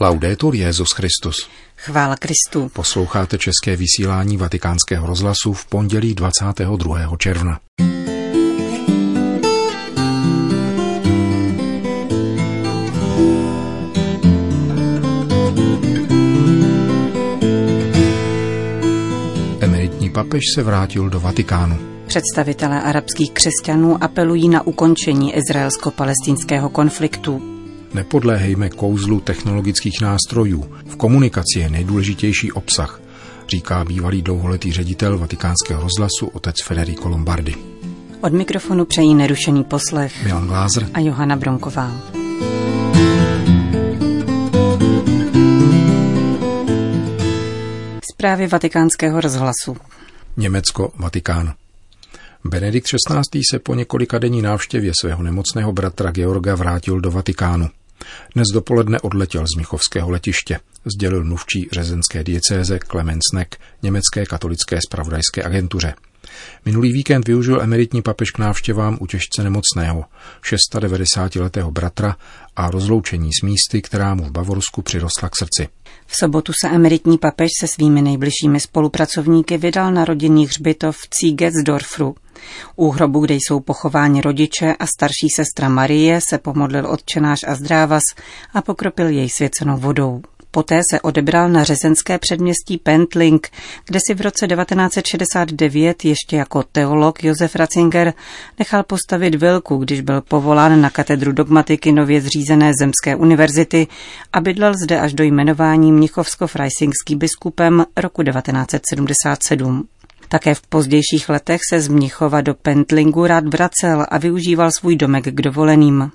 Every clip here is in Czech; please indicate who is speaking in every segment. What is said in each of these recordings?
Speaker 1: Laudetur Jezus Christus.
Speaker 2: Chvála Kristu.
Speaker 1: Posloucháte české vysílání Vatikánského rozhlasu v pondělí 22. června. Emeritní papež se vrátil do Vatikánu.
Speaker 2: Představitelé arabských křesťanů apelují na ukončení izraelsko-palestinského konfliktu.
Speaker 1: Nepodléhejme kouzlu technologických nástrojů. V komunikaci je nejdůležitější obsah, říká bývalý dlouholetý ředitel vatikánského rozhlasu otec Federico Lombardi.
Speaker 2: Od mikrofonu přejí nerušený poslech
Speaker 1: Milan Glázer
Speaker 2: a Johana Bronková. Zprávy vatikánského rozhlasu.
Speaker 1: Německo, Vatikán. Benedikt XVI. se po několika denní návštěvě svého nemocného bratra Georga vrátil do Vatikánu. Dnes dopoledne odletěl z Michovského letiště, sdělil mluvčí řezenské diecéze Clemens Neck německé katolické spravodajské agentuře. Minulý víkend využil emeritní papež k návštěvám u těžce nemocného, 690-letého bratra a rozloučení s místy, která mu v Bavorsku přirostla k srdci.
Speaker 2: V sobotu se emeritní papež se svými nejbližšími spolupracovníky vydal na rodinný hřbitov v Cígecdorfru. U hrobu, kde jsou pochováni rodiče a starší sestra Marie, se pomodlil odčenáš a zdrávas a pokropil jej svěcenou vodou. Poté se odebral na řezenské předměstí Pentling, kde si v roce 1969 ještě jako teolog Josef Ratzinger nechal postavit vilku, když byl povolán na katedru dogmatiky nově zřízené Zemské univerzity a bydlel zde až do jmenování mnichovsko-freisingský biskupem roku 1977. Také v pozdějších letech se z Mnichova do Pentlingu rád vracel a využíval svůj domek k dovoleným.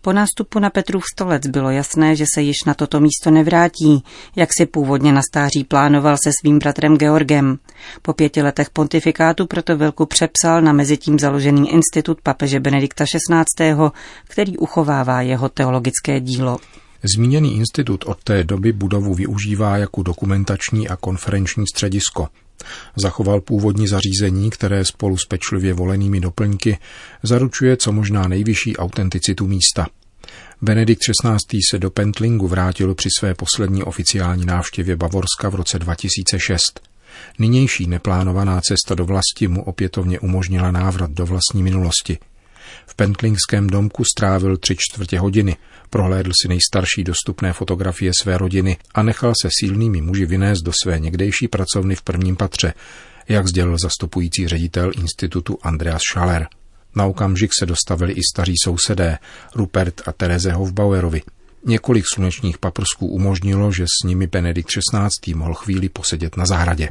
Speaker 2: Po nástupu na Petrův stolec bylo jasné, že se již na toto místo nevrátí, jak si původně na stáří plánoval se svým bratrem Georgem. Po pěti letech pontifikátu proto velku přepsal na mezitím založený institut papeže Benedikta XVI., který uchovává jeho teologické dílo.
Speaker 1: Zmíněný institut od té doby budovu využívá jako dokumentační a konferenční středisko. Zachoval původní zařízení, které spolu s pečlivě volenými doplňky zaručuje co možná nejvyšší autenticitu místa. Benedikt XVI. se do Pentlingu vrátil při své poslední oficiální návštěvě Bavorska v roce 2006. Nynější neplánovaná cesta do vlasti mu opětovně umožnila návrat do vlastní minulosti – v pentlingském domku strávil tři čtvrtě hodiny, prohlédl si nejstarší dostupné fotografie své rodiny a nechal se sílnými muži vynést do své někdejší pracovny v prvním patře, jak sdělil zastupující ředitel institutu Andreas Schaller. Na okamžik se dostavili i staří sousedé, Rupert a Tereze Hofbauerovi. Několik slunečních paprsků umožnilo, že s nimi Benedikt XVI. mohl chvíli posedět na zahradě.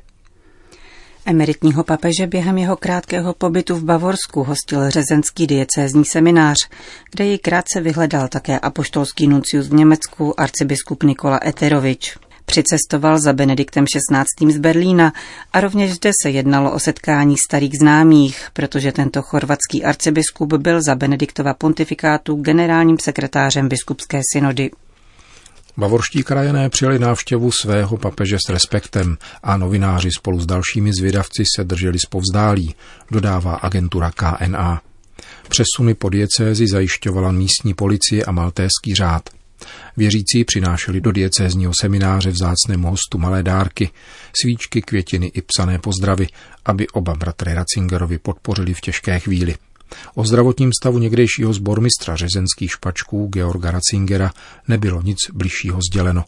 Speaker 2: Emeritního papeže během jeho krátkého pobytu v Bavorsku hostil řezenský diecézní seminář, kde ji krátce vyhledal také apoštolský nuncius v Německu arcibiskup Nikola Eterovič. Přicestoval za Benediktem XVI. z Berlína a rovněž zde se jednalo o setkání starých známých, protože tento chorvatský arcibiskup byl za Benediktova pontifikátu generálním sekretářem biskupské synody.
Speaker 1: Bavorští krajané přijeli návštěvu svého papeže s respektem a novináři spolu s dalšími zvědavci se drželi zpovzdálí, dodává agentura KNA. Přesuny po diecézi zajišťovala místní policie a maltéský řád. Věřící přinášeli do diecézního semináře vzácnému hostu malé dárky, svíčky, květiny i psané pozdravy, aby oba bratry Ratzingerovi podpořili v těžké chvíli. O zdravotním stavu někdejšího zbormistra řezenských špačků Georga Ratzingera nebylo nic bližšího sděleno,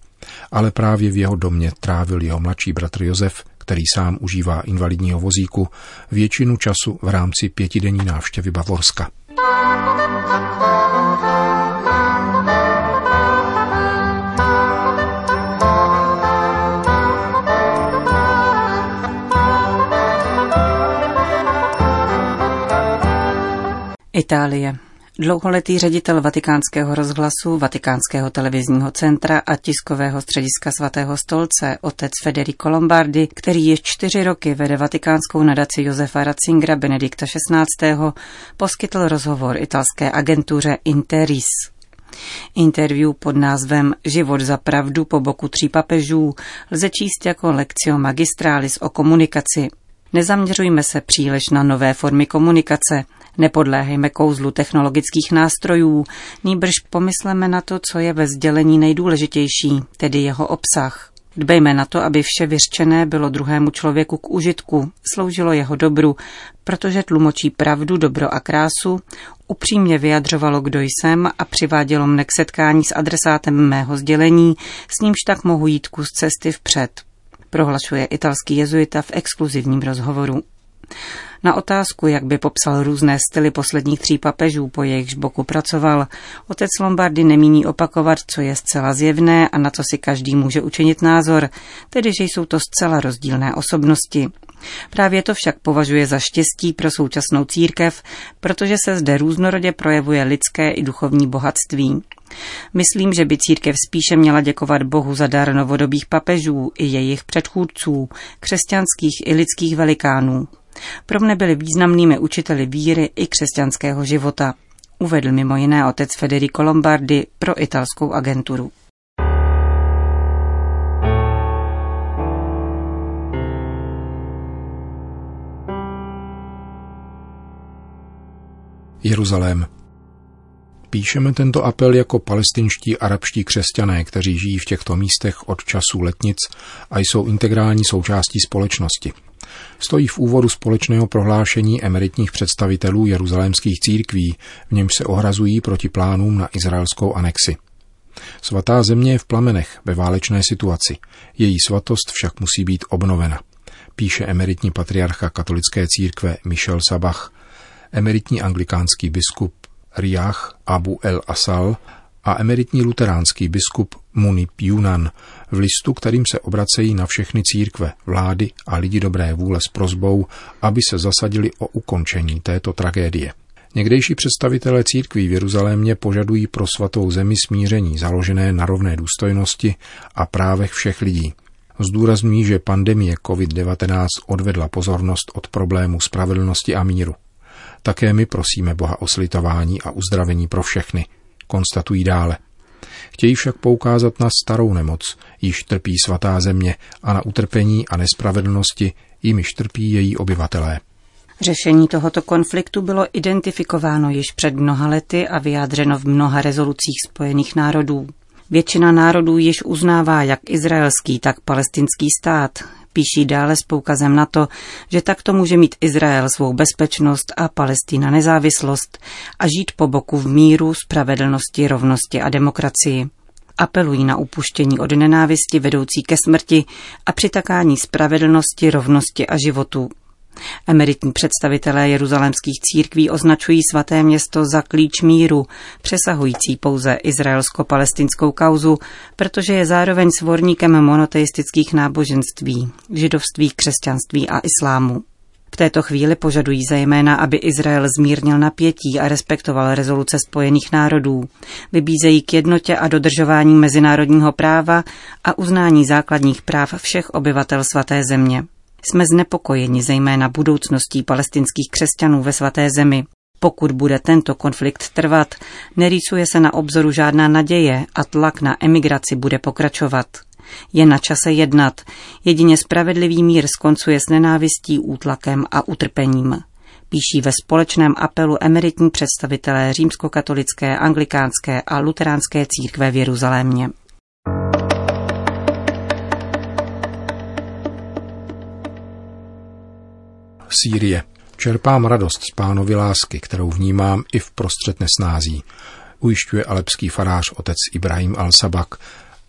Speaker 1: ale právě v jeho domě trávil jeho mladší bratr Josef, který sám užívá invalidního vozíku, většinu času v rámci pětidenní návštěvy Bavorska.
Speaker 2: Itálie. Dlouholetý ředitel vatikánského rozhlasu, vatikánského televizního centra a tiskového střediska svatého stolce, otec Federico Lombardi, který již čtyři roky vede vatikánskou nadaci Josefa Ratzingera Benedikta XVI., poskytl rozhovor italské agentuře Interis. Interview pod názvem Život za pravdu po boku tří papežů lze číst jako lekcio magistralis o komunikaci. Nezaměřujme se příliš na nové formy komunikace, Nepodléhejme kouzlu technologických nástrojů, nýbrž pomysleme na to, co je ve sdělení nejdůležitější, tedy jeho obsah. Dbejme na to, aby vše vyřčené bylo druhému člověku k užitku, sloužilo jeho dobru, protože tlumočí pravdu, dobro a krásu, upřímně vyjadřovalo, kdo jsem a přivádělo mne k setkání s adresátem mého sdělení, s nímž tak mohu jít kus cesty vpřed, prohlašuje italský jezuita v exkluzivním rozhovoru. Na otázku, jak by popsal různé styly posledních tří papežů, po jejichž boku pracoval, otec Lombardy nemíní opakovat, co je zcela zjevné a na co si každý může učinit názor, tedy že jsou to zcela rozdílné osobnosti. Právě to však považuje za štěstí pro současnou církev, protože se zde různorodě projevuje lidské i duchovní bohatství. Myslím, že by církev spíše měla děkovat Bohu za dar novodobých papežů i jejich předchůdců, křesťanských i lidských velikánů. Pro mne byli významnými učiteli víry i křesťanského života, uvedl mimo jiné otec Federico Lombardi pro italskou agenturu.
Speaker 1: Jeruzalém. Píšeme tento apel jako palestinští arabští křesťané, kteří žijí v těchto místech od času letnic a jsou integrální součástí společnosti. Stojí v úvodu společného prohlášení emeritních představitelů jeruzalémských církví, v němž se ohrazují proti plánům na izraelskou anexi. Svatá země je v plamenech ve válečné situaci. Její svatost však musí být obnovena. Píše emeritní patriarcha katolické církve Michel Sabach, emeritní anglikánský biskup Riach Abu el Asal a emeritní luteránský biskup Munip Yunan v listu, kterým se obracejí na všechny církve, vlády a lidi dobré vůle s prozbou, aby se zasadili o ukončení této tragédie. Někdejší představitelé církví v Jeruzalémě požadují pro svatou zemi smíření založené na rovné důstojnosti a právech všech lidí. Zdůrazňují, že pandemie COVID-19 odvedla pozornost od problému spravedlnosti a míru. Také my prosíme Boha o slitování a uzdravení pro všechny, konstatují dále. Chtějí však poukázat na starou nemoc, již trpí svatá země a na utrpení a nespravedlnosti, jimiž trpí její obyvatelé.
Speaker 2: Řešení tohoto konfliktu bylo identifikováno již před mnoha lety a vyjádřeno v mnoha rezolucích Spojených národů. Většina národů již uznává jak izraelský, tak palestinský stát. Píší dále s poukazem na to, že takto může mít Izrael svou bezpečnost a Palestina nezávislost a žít po boku v míru, spravedlnosti, rovnosti a demokracii. Apelují na upuštění od nenávisti vedoucí ke smrti a přitakání spravedlnosti, rovnosti a životu, Emeritní představitelé jeruzalémských církví označují svaté město za klíč míru, přesahující pouze izraelsko-palestinskou kauzu, protože je zároveň svorníkem monoteistických náboženství, židovství, křesťanství a islámu. V této chvíli požadují zejména, aby Izrael zmírnil napětí a respektoval rezoluce Spojených národů. Vybízejí k jednotě a dodržování mezinárodního práva a uznání základních práv všech obyvatel svaté země. Jsme znepokojeni zejména budoucností palestinských křesťanů ve svaté zemi. Pokud bude tento konflikt trvat, nerýsuje se na obzoru žádná naděje a tlak na emigraci bude pokračovat. Je na čase jednat. Jedině spravedlivý mír skoncuje s nenávistí, útlakem a utrpením. Píší ve společném apelu emeritní představitelé římskokatolické, anglikánské a luteránské církve v Jeruzalémě.
Speaker 1: Sýrie. Čerpám radost z pánovy lásky, kterou vnímám i v prostřed nesnází, ujišťuje alepský farář otec Ibrahim al-Sabak,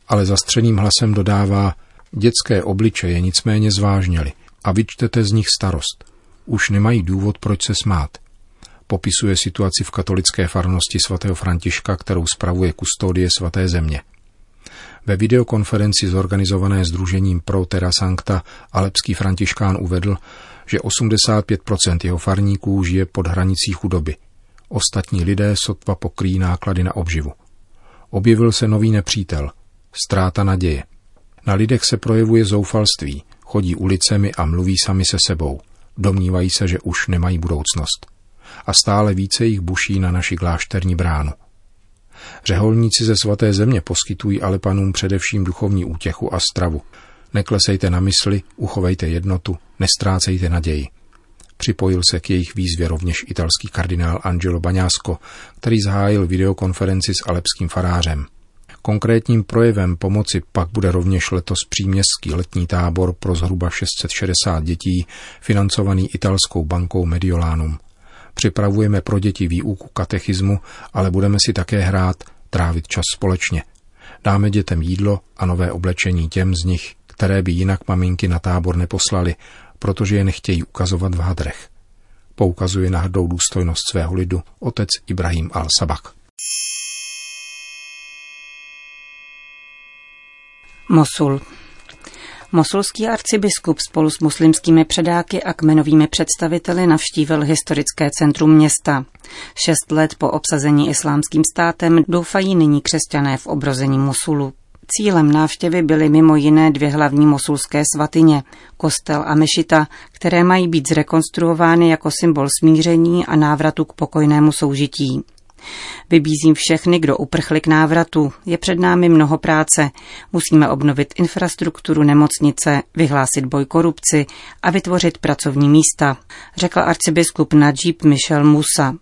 Speaker 1: ale zastřeným hlasem dodává, dětské obličeje nicméně zvážněly a vyčtete z nich starost. Už nemají důvod, proč se smát. Popisuje situaci v katolické farnosti svatého Františka, kterou spravuje kustodie svaté země. Ve videokonferenci zorganizované Združením Pro Terra Sancta alepský františkán uvedl, že 85% jeho farníků žije pod hranicí chudoby. Ostatní lidé sotva pokryjí náklady na obživu. Objevil se nový nepřítel, ztráta naděje. Na lidech se projevuje zoufalství, chodí ulicemi a mluví sami se sebou. Domnívají se, že už nemají budoucnost. A stále více jich buší na naši klášterní bránu. Řeholníci ze svaté země poskytují ale panům především duchovní útěchu a stravu. Neklesejte na mysli, uchovejte jednotu, nestrácejte naději. Připojil se k jejich výzvě rovněž italský kardinál Angelo Baňásko, který zahájil videokonferenci s alepským farářem. Konkrétním projevem pomoci pak bude rovněž letos příměstský letní tábor pro zhruba 660 dětí, financovaný italskou bankou Mediolanum. Připravujeme pro děti výuku katechismu, ale budeme si také hrát, trávit čas společně. Dáme dětem jídlo a nové oblečení těm z nich, které by jinak maminky na tábor neposlali, protože je nechtějí ukazovat v hadrech. Poukazuje na hrdou důstojnost svého lidu otec Ibrahim al-Sabak.
Speaker 2: Mosul. Mosulský arcibiskup spolu s muslimskými předáky a kmenovými představiteli navštívil historické centrum města. Šest let po obsazení islámským státem doufají nyní křesťané v obrození Mosulu. Cílem návštěvy byly mimo jiné dvě hlavní mosulské svatyně, kostel a mešita, které mají být zrekonstruovány jako symbol smíření a návratu k pokojnému soužití. Vybízím všechny, kdo uprchli k návratu. Je před námi mnoho práce. Musíme obnovit infrastrukturu nemocnice, vyhlásit boj korupci a vytvořit pracovní místa, řekl arcibiskup Najib Michel Musa.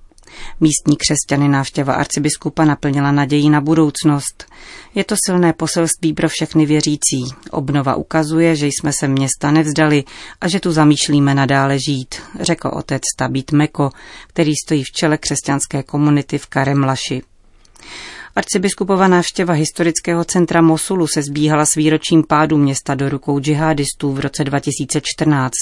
Speaker 2: Místní křesťany návštěva arcibiskupa naplnila naději na budoucnost. Je to silné poselství pro všechny věřící. Obnova ukazuje, že jsme se města nevzdali a že tu zamýšlíme nadále žít, řekl otec Tabit Meko, který stojí v čele křesťanské komunity v Karemlaši. Arcibiskupova návštěva historického centra Mosulu se zbíhala s výročím pádu města do rukou džihadistů v roce 2014.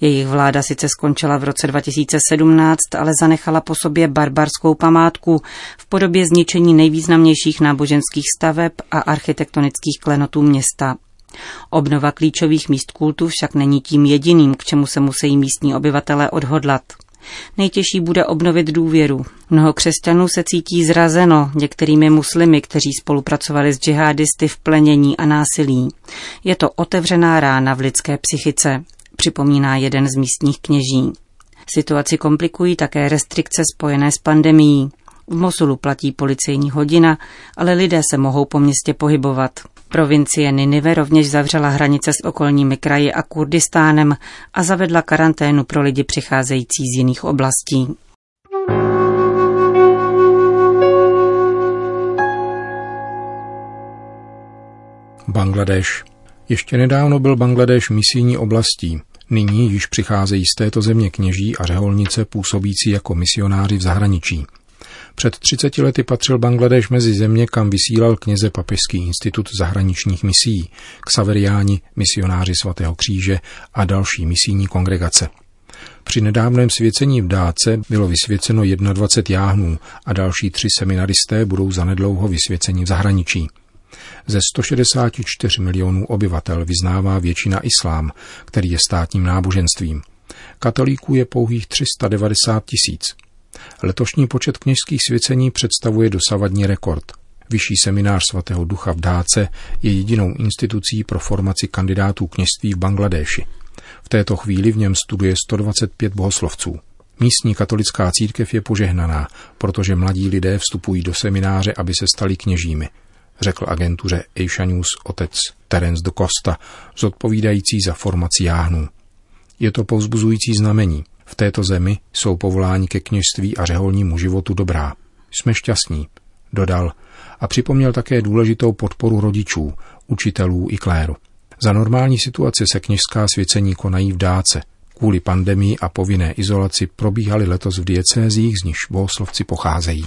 Speaker 2: Jejich vláda sice skončila v roce 2017, ale zanechala po sobě barbarskou památku v podobě zničení nejvýznamnějších náboženských staveb a architektonických klenotů města. Obnova klíčových míst kultu však není tím jediným, k čemu se musí místní obyvatelé odhodlat. Nejtěžší bude obnovit důvěru. Mnoho křesťanů se cítí zrazeno některými muslimy, kteří spolupracovali s džihadisty v plenění a násilí. Je to otevřená rána v lidské psychice, připomíná jeden z místních kněží. Situaci komplikují také restrikce spojené s pandemií. V Mosulu platí policejní hodina, ale lidé se mohou po městě pohybovat. Provincie Ninive rovněž zavřela hranice s okolními kraji a Kurdistánem a zavedla karanténu pro lidi přicházející z jiných oblastí.
Speaker 1: Bangladeš. Ještě nedávno byl Bangladeš misijní oblastí. Nyní již přicházejí z této země kněží a řeholnice působící jako misionáři v zahraničí. Před 30 lety patřil Bangladeš mezi země, kam vysílal kněze Papežský institut zahraničních misí, Xaveriáni, misionáři svatého kříže a další misijní kongregace. Při nedávném svěcení v Dáce bylo vysvěceno 21 jáhnů a další tři seminaristé budou zanedlouho vysvěceni v zahraničí. Ze 164 milionů obyvatel vyznává většina islám, který je státním náboženstvím. Katolíků je pouhých 390 tisíc. Letošní počet kněžských svěcení představuje dosavadní rekord. Vyšší seminář svatého ducha v Dáce je jedinou institucí pro formaci kandidátů kněžství v Bangladéši. V této chvíli v něm studuje 125 bohoslovců. Místní katolická církev je požehnaná, protože mladí lidé vstupují do semináře, aby se stali kněžími, řekl agentuře Asia News otec Terence do Costa, zodpovídající za formaci jáhnů. Je to povzbuzující znamení, v této zemi jsou povoláni ke kněžství a řeholnímu životu dobrá. Jsme šťastní, dodal a připomněl také důležitou podporu rodičů, učitelů i kléru. Za normální situace se kněžská svěcení konají v dáce. Kvůli pandemii a povinné izolaci probíhaly letos v diecézích, z nichž bohoslovci pocházejí.